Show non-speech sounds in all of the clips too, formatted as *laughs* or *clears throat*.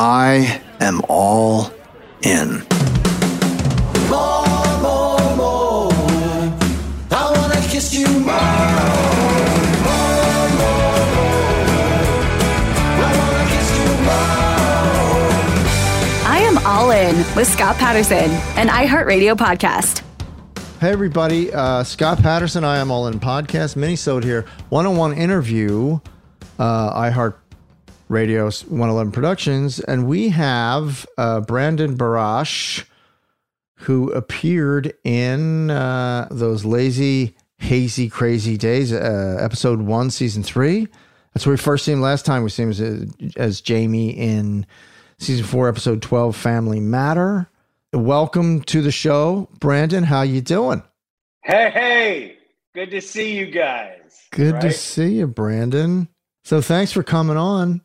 I am all in. More, more, more. I wanna kiss you more. More, more, more. I wanna kiss you more. I am all in with Scott Patterson, an iHeartRadio podcast. Hey, everybody. Uh, Scott Patterson, I am all in podcast. Minisode here. One on one interview, uh, iHeart Radio 111 Productions. And we have uh, Brandon Barash, who appeared in uh, those lazy, hazy, crazy days, uh, episode one, season three. That's where we first see him last time. We see him as, as Jamie in season four, episode 12, Family Matter. Welcome to the show, Brandon. How you doing? Hey, hey, good to see you guys. Good to see you, Brandon. So thanks for coming on.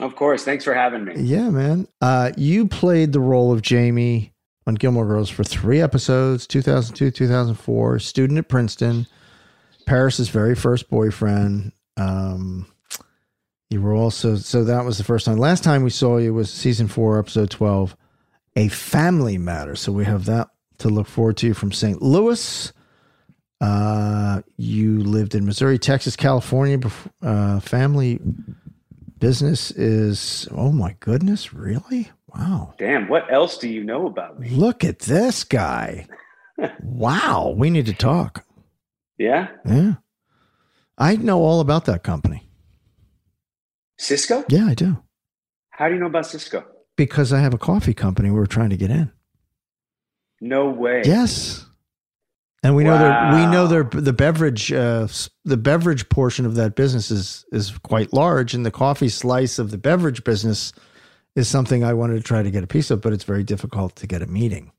Of course. Thanks for having me. Yeah, man. Uh, you played the role of Jamie on Gilmore Girls for three episodes 2002, 2004, student at Princeton, Paris's very first boyfriend. Um, you were also, so that was the first time. Last time we saw you was season four, episode 12, A Family Matter. So we have that to look forward to from St. Louis. Uh, you lived in Missouri, Texas, California. Before, uh, family business is, oh my goodness, really? Wow. Damn, what else do you know about me? Look at this guy. *laughs* wow. We need to talk. Yeah? Yeah. I know all about that company. Sysco? Yeah, I do. How do you know about Sysco? Because I have a coffee company we are trying to get in. No way. Yes. And we know that we know their the beverage uh, the beverage portion of that business is is quite large, and the coffee slice of the beverage business is something I wanted to try to get a piece of, but it's very difficult to get a meeting.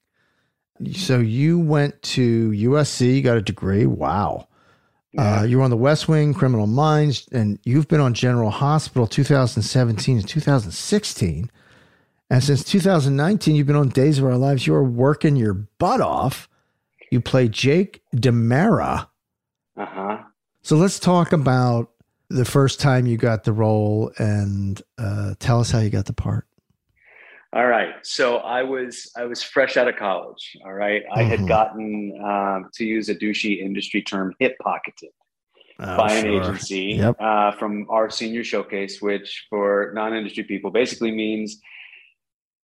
So you went to USC, got a degree. Wow. Uh, you were on the West Wing, Criminal Minds, and you've been on General Hospital 2017 and 2016. And since 2019, you've been on Days of Our Lives. You are working your butt off. You play Jake DiMera. Uh huh. So let's talk about the first time you got the role and uh, tell us how you got the part. All right. So I was I was fresh out of college. All right. I Mhm. had gotten um, to use a douchey industry term, hip pocketed Oh, by an sure. agency Yep. uh, from our senior showcase, which for non-industry people basically means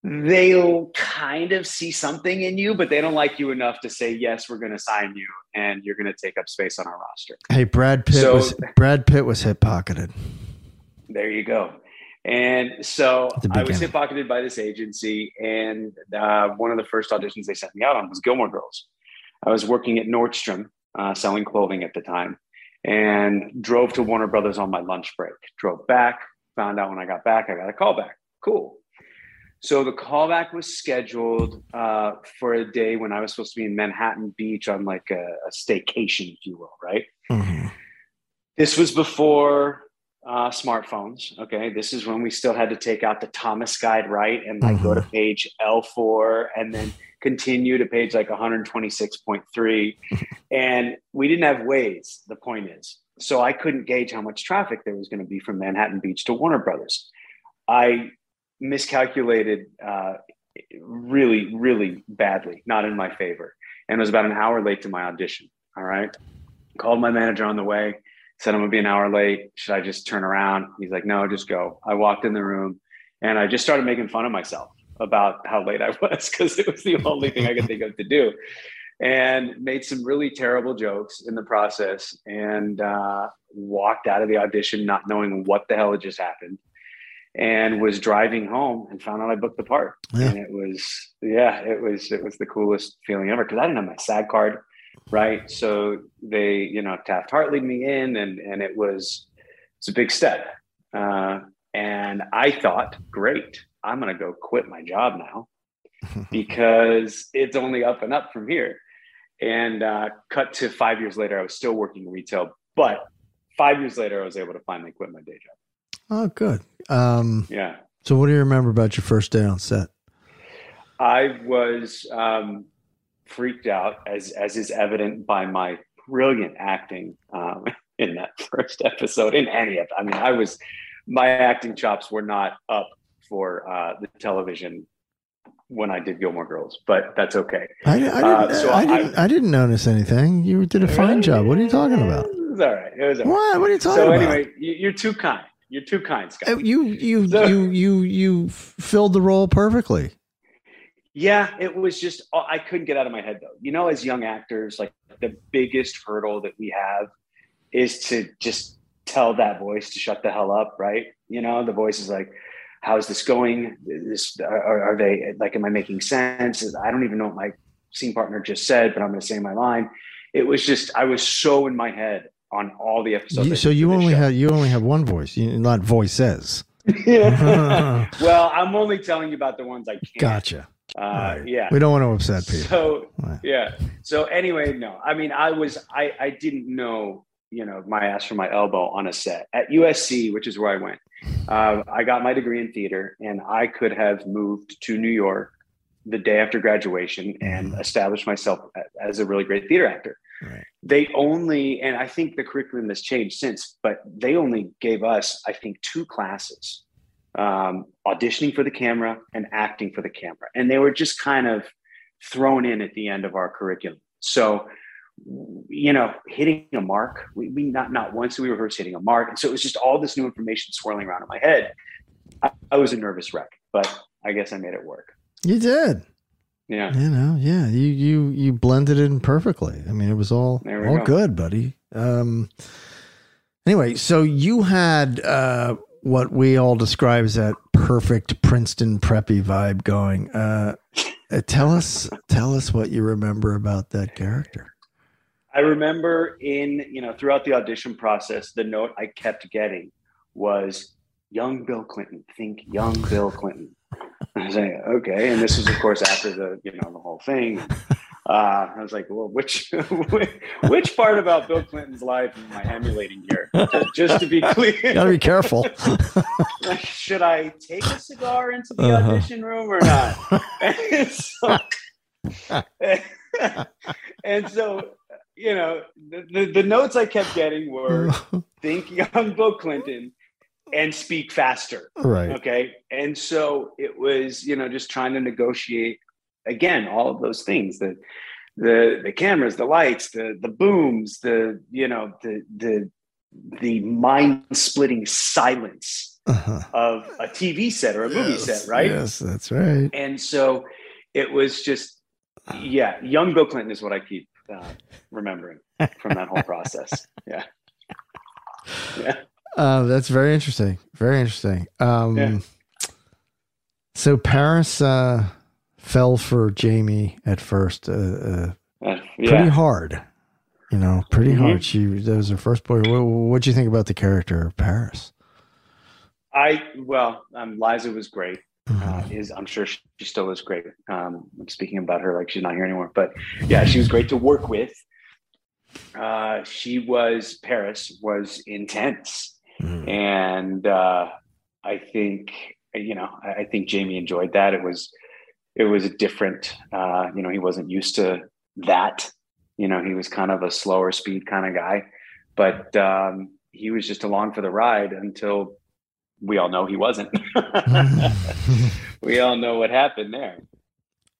they'll kind of see something in you, but they don't like you enough to say yes, we're going to sign you and you're going to take up space on our roster. Hey, Brad Pitt So- was Brad Pitt was hip pocketed. There you go. And so I was hip pocketed by this agency, and uh, one of the first auditions they sent me out on was Gilmore Girls. I was working at Nordstrom, uh, selling clothing at the time, and drove to Warner Brothers on my lunch break. Drove back, found out when I got back, I got a call back. Cool. So the callback was scheduled uh, for a day when I was supposed to be in Manhattan Beach on like a, a staycation, if you will, right? Mhm. This was before uh, smartphones. Okay, this is when we still had to take out the Thomas Guide, right, and like go to page L four, and then continue to page like one hundred twenty six point three, *laughs* and we didn't have Waze. The point is, so I couldn't gauge how much traffic there was going to be from Manhattan Beach to Warner Brothers. I miscalculated uh, really, really badly, not in my favor, and was about an hour late to my audition. All right, called my manager on the way said I'm gonna be an hour late. Should I just turn around? He's like, no, just go. I walked in the room and I just started making fun of myself about how late I *laughs* was because it was the only thing I could think of to do. And made some really terrible jokes in the process and uh, walked out of the audition not knowing what the hell had just happened and was driving home and found out I booked the part. Yeah. And it was, yeah, it was, it was the coolest feeling ever because I didn't have my SAG card right? So they, you know, Taft Hartley me in, and and it was it's a big step. Uh, and I thought, great, I'm going to go quit my job now *laughs* because it's only up and up from here. And uh, cut to five years later, I was still working retail, but five years later, I was able to finally quit my day job. Oh, good. Um, Yeah. so, what do you remember about your first day on set? I was um, freaked out, as as is evident by my brilliant acting um, *laughs* in that first episode. In any of, I mean, I was my acting chops were not up for uh, the television when I did Gilmore Girls, but that's okay. I, I, didn't, Uh, so I, I- didn't, I didn't notice anything. You did a fine job. What are you talking about? It was all right. It was all right. What? What are you talking so about? anyway, you're too kind. You're too kind, Scott. Uh, You you *laughs* So- you you you filled the role perfectly. Yeah, it was just uh, I couldn't get out of my head though. You know, as young actors, like the biggest hurdle that we have is to just tell that voice to shut the hell up, right? You know, the voice is like, "How's this going? This are, are they like? Am I making sense? I don't even know what my scene partner just said, but I'm going to say my line." It was just I was so in my head on all the episodes. You, so you only show. have you only have one voice, you, not voices. *laughs* Well, I'm only telling you about the ones I can. Gotcha. Uh, Yeah. We don't want to upset people. So Right. yeah. So anyway, no. I mean, I was I I didn't know you know my ass from my elbow on a set at USC, which is where I went. Uh, I got my degree in theater, and I could have moved to New York the day after graduation and established myself as a really great theater actor. Right. They only, and I think the curriculum has changed since, but they only gave us, I think, two classes um, auditioning for the camera and acting for the camera. And they were just kind of thrown in at the end of our curriculum. So, you know, hitting a mark, we, we not, not once we rehearse hitting a mark. And so it was just all this new information swirling around in my head. I, I was a nervous wreck, but I guess I made it work. You did. Yeah. You know, yeah. You you you blended it in perfectly. I mean, it was all all go. good, buddy. Um. Anyway, so you had uh, what we all describe as that perfect Princeton preppy vibe going. Uh, uh, tell us, tell us what you remember about that character. I remember in, you know, throughout the audition process, the note I kept getting was young Bill Clinton. Think young Bill Clinton. I was like, okay. And this was, of course, after the, you know, the whole thing. Uh, I was like, well, which, *laughs* which part about Bill Clinton's life am I emulating here? Just to be *laughs* clear. You gotta be careful. *laughs* Should I take a cigar into the Uh-huh. audition room or not? and, so, and so, you know, the, the, the notes I kept getting were think young Bill Clinton and speak faster. Right. Okay. And so it was, you know, just trying to negotiate again, all of those things that the the cameras, the lights, the the booms, the you know, the the the mind splitting silence of a TV set or a movie set, right? Yes, that's right. And so it was just, yeah, young Bill Clinton is what I keep uh, remembering from that whole process. Yeah. *laughs* Yeah. Uh, that's very interesting. Very interesting. Um, Yeah. So Paris uh, fell for Jamie at first, uh, uh, Uh, pretty hard. You know, pretty Mhm. hard. She that was her first boy. What what'd you think about the character of Paris? I, well, um, Liza was great. Mm-hmm. Uh, is I'm sure she, she still is great. Um, I'm speaking about her like she's not here anymore, but yeah, she was great to work with. Uh, she was Paris was intense, and uh, I think you know I, I think Jamie enjoyed that. It was it was a different. Uh, you know, he wasn't used to that. You know, he was kind of a slower speed kind of guy, but um, he was just along for the ride until we all know he wasn't. *laughs* we all know what happened there.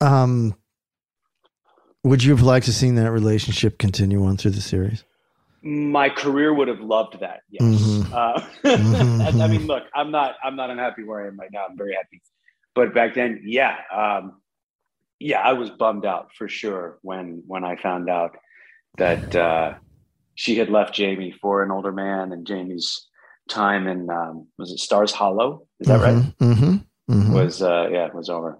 Um, would you have liked to seen that relationship continue on through the series? My career would have loved that. Yes. Mhm. Uh, *laughs* Mhm. I mean, look, I'm not. I'm not unhappy where I am right now. I'm very happy. But back then, yeah, um, yeah, I was bummed out for sure when when I found out that uh, she had left Jamie for an older man, and Jamie's time in um, was it Stars Hollow? Is that right? Mm-hmm. Mm-hmm. Was uh, yeah, it was over.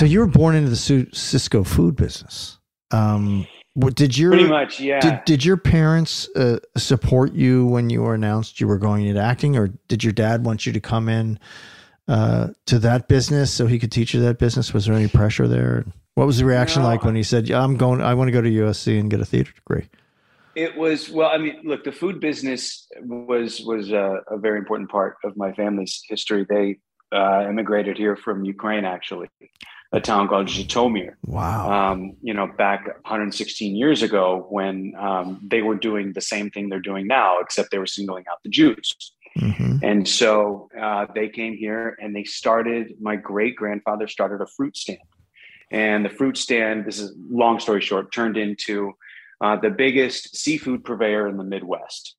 So you were born into the Sysco food business. Um, did your Pretty much, yeah. Did, did your parents uh, support you when you were announced you were going into acting, or did your dad want you to come in uh, to that business so he could teach you that business? Was there any pressure there? What was the reaction No. like when he said, yeah, "I'm going. I want to go to USC and get a theater degree"? It was well. I mean, look, the food business was was a, a very important part of my family's history. They uh, immigrated here from Ukraine, actually, a town called Zhytomyr. Wow. Um, you know, back 116 years ago, when um, they were doing the same thing they're doing now, except they were singling out the Jews. And so uh, they came here and they started. My great grandfather started a fruit stand, and the fruit stand. This is long story short, turned into uh, the biggest seafood purveyor in the Midwest.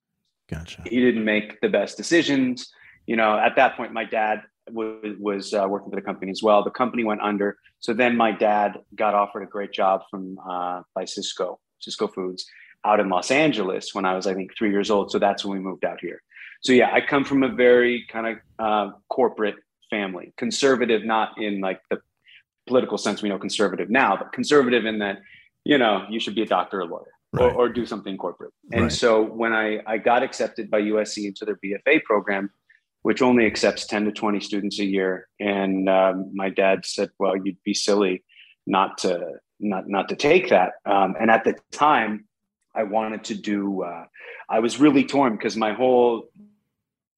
Gotcha. He didn't make the best decisions. You know, at that point, my dad was, was uh, working for the company as well. The company went under. So then my dad got offered a great job from uh, by Sysco, Sysco Foods, out in Los Angeles when I was, I think, three years old. So that's when we moved out here. So yeah, I come from a very kind of uh, corporate family, conservative, not in like the political sense we know conservative now, but conservative in that you know you should be a doctor or lawyer or, or do something corporate. And Right. so when I I got accepted by USC into their BFA program, which only accepts ten to twenty students a year, and um, my dad said, "Well, you'd be silly not to not not to take that." Um, and at the time, I wanted to do. Uh, I was really torn because my whole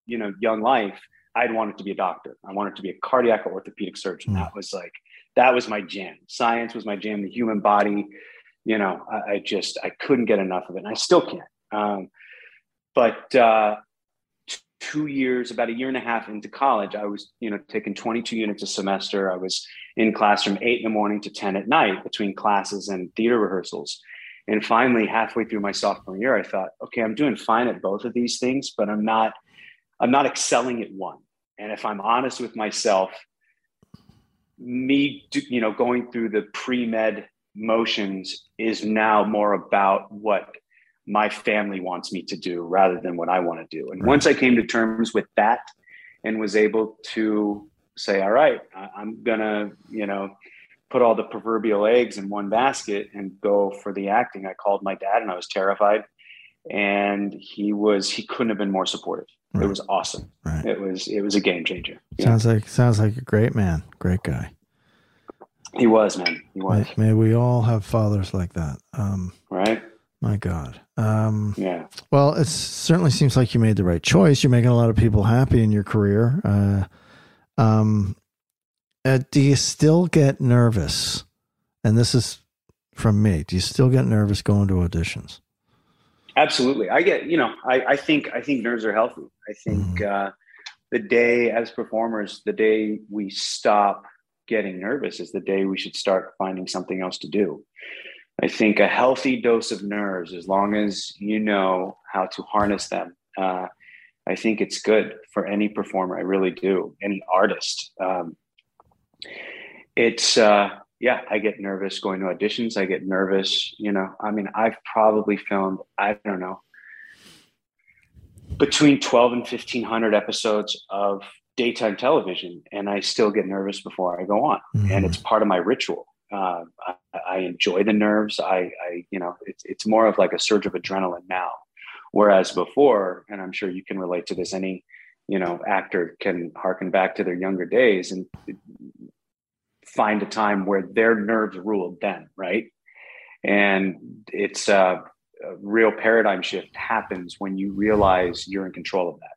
you know young life i'd wanted to be a doctor. I wanted to be a cardiac or orthopedic surgeon. That was like that was my jam. Science was my jam. The human body you know i, I just i couldn't get enough of it. And i still can't. Um, but uh, two years about a year and a half into college i was you know taking 22 units a semester i was in class from 8 in the morning to 10 at night between classes and theater rehearsals and finally halfway through my sophomore year i thought okay i'm doing fine at both of these things but i'm not I'm not excelling at one. And if I'm honest with myself, me, you know, going through the pre med motions is now more about what my family wants me to do rather than what I want to do. And once I came to terms with that and was able to say, all right, I'm going to, you know, put all the proverbial eggs in one basket and go for the acting, I called my dad and I was terrified. And he was, he couldn't have been more supportive. It was awesome. It was, it was a game changer. Sounds like sounds like a great man, great guy. He was, man. He was. May, may we all have fathers like that. Um, right. My God. Um, yeah. Well, it certainly seems like you made the right choice. You're making a lot of people happy in your career. Uh, um, uh, do you still get nervous? And this is from me. Do you still get nervous going to auditions? Absolutely. I get, you know, I, I think, I think nerves are healthy. I think, uh, the day as performers, the day we stop getting nervous is the day we should start finding something else to do. I think a healthy dose of nerves, as long as you know how to harness them, uh, I think it's good for any performer. I really do. Any artist. Um, it's uh, yeah. I get nervous going to auditions. I get nervous. You know, I mean, I've probably filmed. I don't know between twelve and fifteen hundred episodes of daytime television, and I still get nervous before I go on, and it's part of my ritual. Uh, I, I enjoy the nerves. I, I, you know, it's it's more of like a surge of adrenaline now, whereas before, and I'm sure you can relate to this. Any you know actor can harken back to their younger days and find a time where their nerves ruled them, right? And it's uh, a real paradigm shift happens when you realize you're in control of that.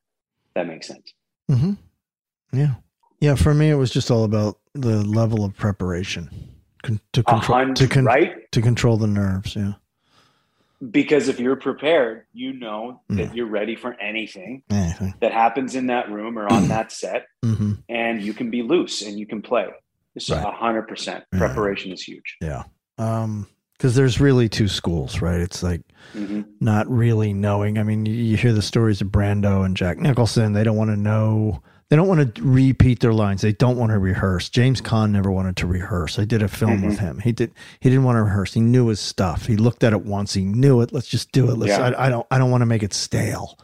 That makes sense. Mm-hmm. Yeah. Yeah. For me, it was just all about the level of preparation con- to control, to, con- right? to control the nerves. Yeah. Because if you're prepared, you know that you're ready for anything Anything. that happens in that room or on *clears throat* that set, Mm-hmm. and you can be loose and you can play. So a hundred percent preparation is huge. Yeah. Um, because there's really two schools, right? It's like Mhm. not really knowing. I mean, you, you hear the stories of Brando and Jack Nicholson. They don't want to know. They don't want to repeat their lines. They don't want to rehearse. James Caan never wanted to rehearse. I did a film with Mhm. him. He did. He didn't want to rehearse. He knew his stuff. He looked at it once. He knew it. Let's just do it. Let's. Yeah. I, I don't. I don't want to make it stale.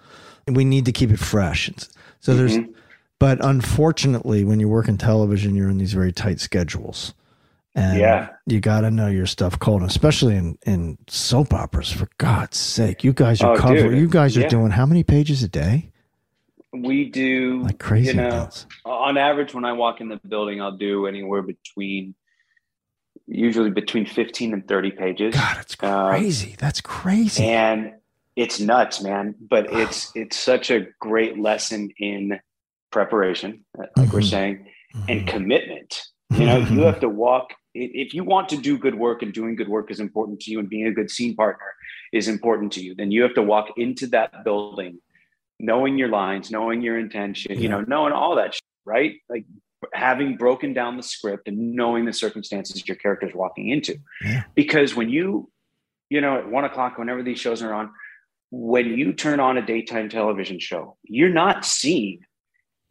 And we need to keep it fresh. So there's. Mhm. But unfortunately, when you work in television, you're in these very tight schedules. And Yeah. you got to know your stuff cold, especially in, in soap operas. For God's sake, you guys are Oh, covering. dude. You guys are Yeah. doing how many pages a day? We do Like crazy You know, on average, when I walk in the building, I'll do anywhere between, usually between fifteen and thirty pages. God, it's crazy. That's crazy. and it's nuts, man. But it's it's such a great lesson in preparation, uh, like Mm-hmm. we're saying, and commitment. You know, you have to walk. If you want to do good work, and doing good work is important to you, and being a good scene partner is important to you, then you have to walk into that building knowing your lines, knowing your intention, you know, knowing all that, shit, right? Like having broken down the script and knowing the circumstances your character is walking into. Because when you, you know, at one o'clock, whenever these shows are on, when you turn on a daytime television show, you're not seeing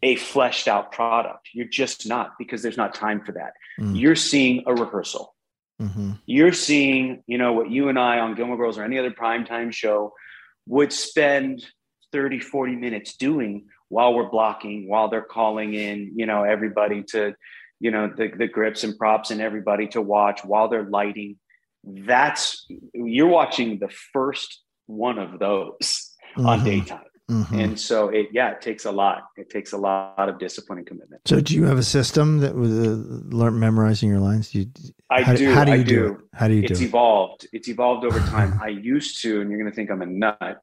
a fleshed out product. You're just not because there's not time for that. Mm. You're seeing a rehearsal. Mm-hmm. You're seeing, you know, what you and I on Gilmore Girls or any other primetime show would spend 30, 40 minutes doing while we're blocking, while they're calling in, you know, everybody to, you know, the, the grips and props and everybody to watch while they're lighting. That's you're watching the first one of those on Mhm. daytime. Mhm. And so it yeah, it takes a lot. It takes a lot of discipline and commitment. So, do you have a system that was uh, memorizing your lines? Do you, I how, do. How do I you do. do. it? How do you it's do it? evolved. It's evolved over time. *laughs* I used to, and you're going to think I'm a nut.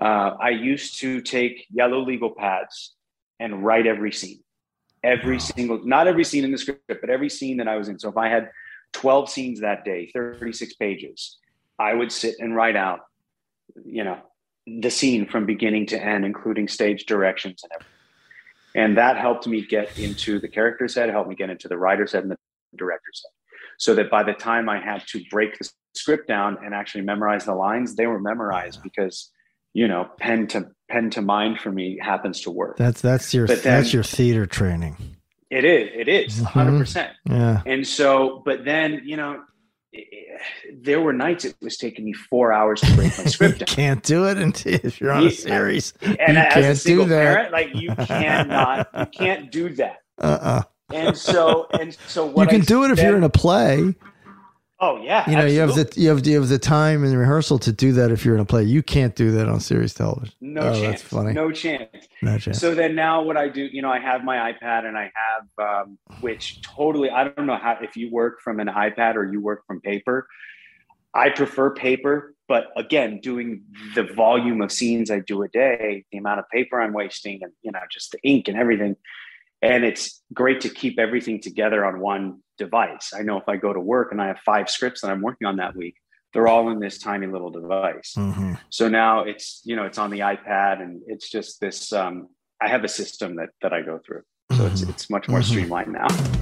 Uh, I used to take yellow legal pads and write every scene, every single, not every scene in the script, but every scene that I was in. So if I had 12 scenes that day, 36 pages, I would sit and write out, you know, the scene from beginning to end, including stage directions and everything. And that helped me get into the character's head, helped me get into the writer's head and the director's head. So that by the time I had to break the script down and actually memorize the lines, they were memorized because, you know, pen to pen to mind for me happens to work. That's that's your then- that's your theater training. It is. It is, Mhm. 100%. Yeah. And so, but then, you know, there were nights it was taking me four hours to break my script *laughs* You can't do it until if you're on a series. And you as can't a single do that. parent, like you cannot, you can't do that. Uh-uh. And so, and so what You can I do it if you're in a play. Oh yeah, You know, you have the you have you have the time and rehearsal to do that if you're in a play. You can't do that on series television. No oh, chance. that's funny. No chance. No chance. So then now what I do, you know, I have my iPad and I have, um, which totally, I don't know how, if you work from an iPad or you work from paper. I prefer paper, but again, doing the volume of scenes I do a day, the amount of paper I'm wasting and, you know, just the ink and everything. And it's great to keep everything together on one device. I know if I go to work and I have five scripts that I'm working on that week, they're all in this tiny little device. Mhm. So now it's you know it's on the iPad and it's just this. Um, I have a system that that I go through, so it's it's much more Mhm. streamlined now.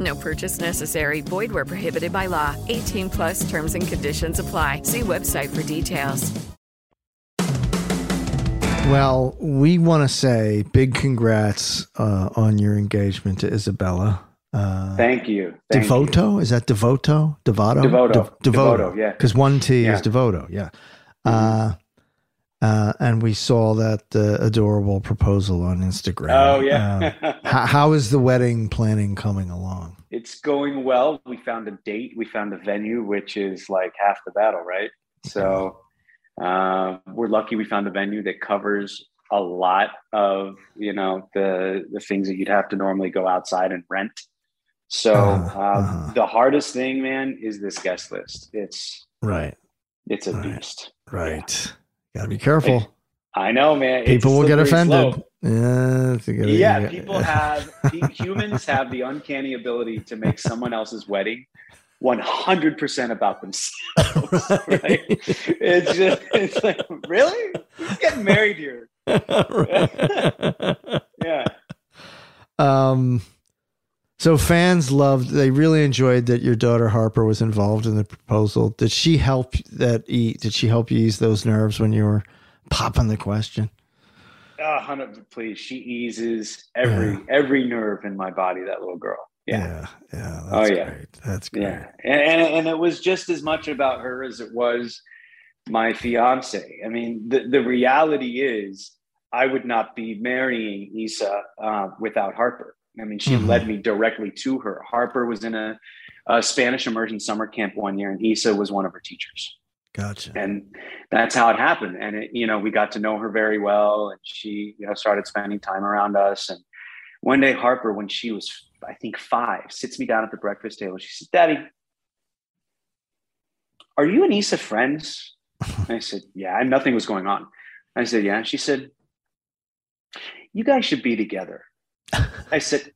No purchase necessary. Void where prohibited by law. 18 plus terms and conditions apply. See website for details. Well, we want to say big congrats uh, on your engagement to Isabella. Uh, Thank you. Thank you. Devoto? Is that Devoto? Devoto? Devoto. De- Devoto. Devoto, yeah. Because one T is Yeah. Devoto. Yeah. Uh, uh, and we saw that uh, adorable proposal on Instagram. Oh, yeah. *laughs* Uh, how, how is the wedding planning coming along? It's going well. We found a date. We found a venue, which is like half the battle, right? So uh, we're lucky we found a venue that covers a lot of you know the the things that you'd have to normally go outside and rent. So Uh-huh, uh, the hardest thing, man, is this guest list. It's Right. it's a beast. Right. Got to be careful. I know, man. People will get offended. slope. Yeah. good- yeah, people have *laughs* humans have the uncanny ability to make someone else's wedding 100% about themselves *laughs* right it's just it's like really who's getting married here *laughs* yeah Um, so fans loved. They really enjoyed that your daughter Harper was involved in the proposal. Did she help that? eat? did she help you ease those nerves when you were popping the question? uh, 100 please she eases every every nerve in my body that little girl yeah yeah, oh yeah great. that's great. yeah and, and and it was just as much about her as it was my fiance i mean the, the reality is i would not be marrying isa uh, without harper i mean she Mhm. led me directly to her harper was in a, a spanish immersion summer camp one year and isa was one of her teachers Gotcha. and that's how it happened and it, you know we got to know her very well and she you know started spending time around us and one day harper when she was i think five sits me down at the breakfast table she said daddy are you and isa friends *laughs* i said yeah and nothing was going on I said, Yeah. She said, You guys should be together. I said,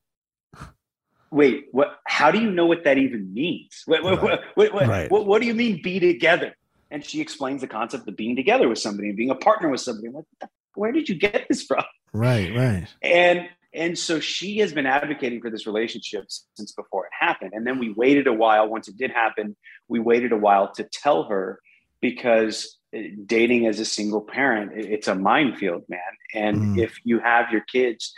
Wait, what? How do you know what that even means? What, what, what, what, what, Right. what, what do you mean be together? And she explains the concept of being together with somebody and being a partner with somebody. I'm like, where did you get this from? Right, right. And and so she has been advocating for this relationship since before it happened. And then we waited a while. Once it did happen, we waited a while to tell her because uh, dating as a single parent, it's a minefield, man. And Mm. if you have your kids'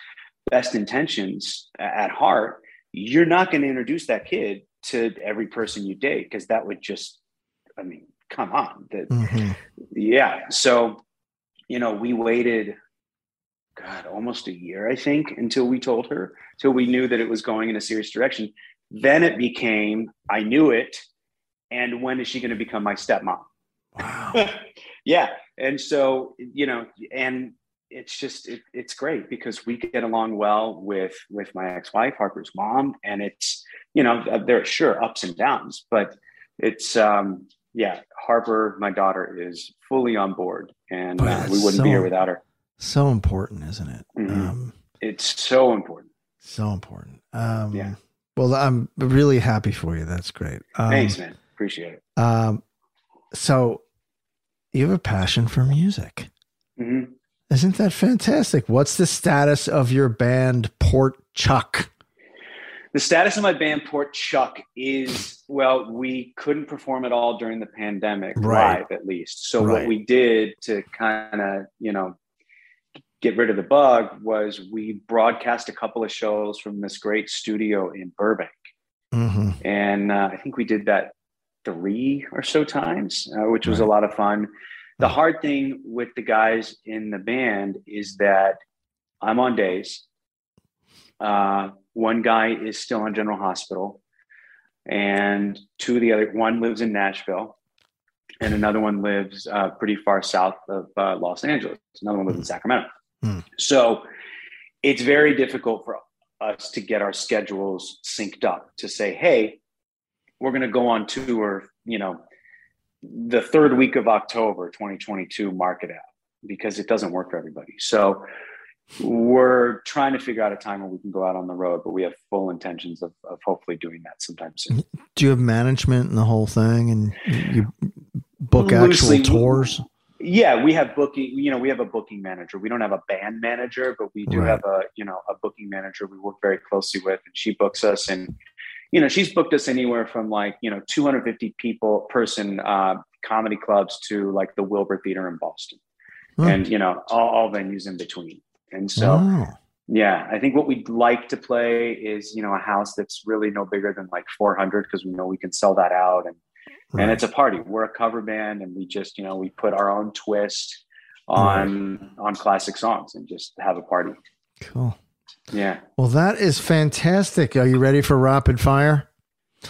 best intentions at heart, you're not going to introduce that kid to every person you date because that would just, I mean, come on. That, Mhm. yeah. So, you know, we waited, God, almost a year, I think, until we told her, till we knew that it was going in a serious direction. Then it became, I knew it. And when is she going to become my stepmom? Wow. *laughs* yeah. And so, you know, and it's just, it, it's great because we get along well with, with my ex-wife, Harper's mom. And it's, you know, there are sure ups and downs, but it's, um, yeah, Harper, my daughter is fully on board and uh, we wouldn't be here without her. So important, isn't it? Mhm. Um, It's so important. so important. Um, Yeah. Well, I'm really happy for you. That's great. Um, Thanks, man. Appreciate it. Um, so you have a passion for music. hmm Isn't that fantastic? What's the status of your band, Port Chuck? The status of my band, Port Chuck, is well, we couldn't perform at all during the pandemic, Right. live at least. So Right. what we did to kind of, you know, get rid of the bug was we broadcast a couple of shows from this great studio in Burbank, Mm-hmm. and uh, I think we did that three or so times, uh, which was a lot of fun. The hard thing with the guys in the band is that I'm on days. Uh, one guy is still on General Hospital, and two of the other one lives in Nashville, and another one lives uh, pretty far south of uh, Los Angeles. Another one lives in Sacramento. Hmm. So it's very difficult for us to get our schedules synced up to say, hey, we're going to go on tour, you know, the third week of October 2022, mark it out because it doesn't work for everybody. So we're trying to figure out a time when we can go out on the road, but we have full intentions of, of hopefully doing that sometime soon. Do you have management and the whole thing, and you book Loosely, actual tours? Yeah, we have booking. You know, we have a booking manager. We don't have a band manager, but we do Right. have a you know a booking manager we work very closely with, and she books us. And you know, she's booked us anywhere from like you know 250 people person uh, comedy clubs to like the Wilbur Theater in Boston, Hmm. and you know all, all venues in between. And so Wow. yeah, I think what we'd like to play is you know a house that's really no bigger than like 400 because we know we can sell that out and Right. and it's a party. We're a cover band, and we just you know we put our own twist on on classic songs and just have a party. Cool. Yeah, Well, that is fantastic. Are you ready for rapid fire?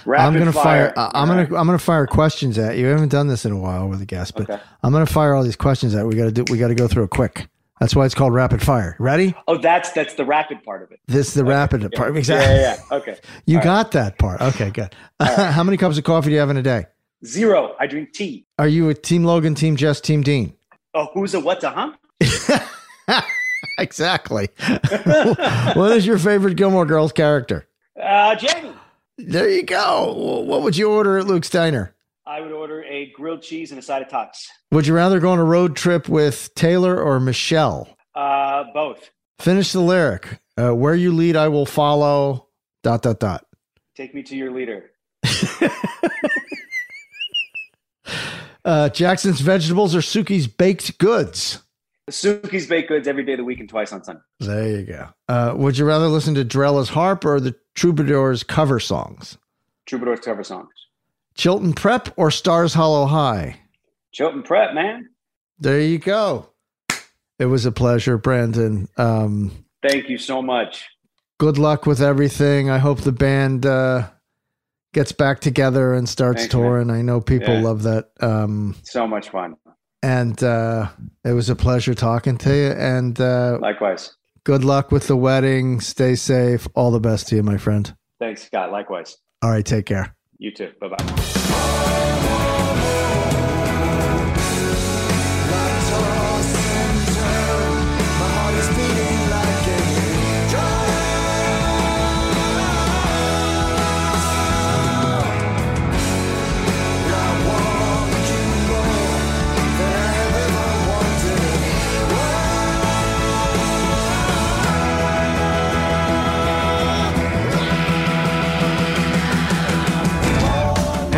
Rapid I'm gonna fire. fire. uh, I'm gonna. I'm gonna fire questions at you. I haven't done this in a while with a guest, but Okay. I'm gonna fire all these questions at. We got to do. We got to go through it quick. That's why it's called rapid fire. Ready? Oh, that's that's the rapid part of it. This is the rapid Yeah. part. Exactly. Yeah, yeah. Okay. You All right. got that part. Okay, good. *laughs* How many cups of coffee do you have in a day? Zero. I drink tea. Are you a Team Logan, Team Jess, Team Dean? Oh, who's a what's a huh? *laughs* *laughs* exactly. *laughs* what is your favorite Gilmore Girls character? Uh, Jamie. There you go. What would you order at Luke's Diner? I would order a grilled cheese and a side of tots. Would you rather go on a road trip with Taylor or Michel? Uh, both. Finish the lyric. Uh, where you lead, I will follow. Dot dot dot. Take me to your leader. *laughs* Uh, Jackson's vegetables or Sookie's baked goods. Sookie's baked goods every day of the week and twice on Sunday. There you go. Uh, would you rather listen to Drella's harp or the Troubadours cover songs? Troubadours cover songs. Chilton Prep or Stars Hollow High? Chilton Prep, man. There you go. It was a pleasure, Brandon. Um, Thank you so much. good luck with everything. I hope the band uh, gets back together and starts Thanks, man. touring. I know people Yeah. love that. Um, So much fun. And uh, it was a pleasure talking to you. And uh, Likewise. good luck with the wedding. Stay safe. All the best to you, my friend. Thanks, Scott. Likewise. All right, take care. You too. Bye bye.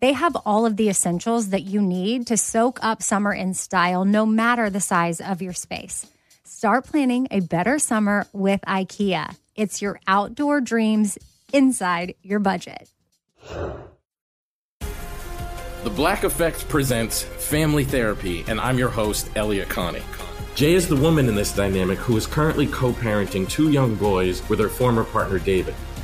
they have all of the essentials that you need to soak up summer in style, no matter the size of your space. Start planning a better summer with IKEA. It's your outdoor dreams inside your budget. The Black Effect presents Family Therapy, and I'm your host, Elliot Connie. Jay is the woman in this dynamic who is currently co parenting two young boys with her former partner, David.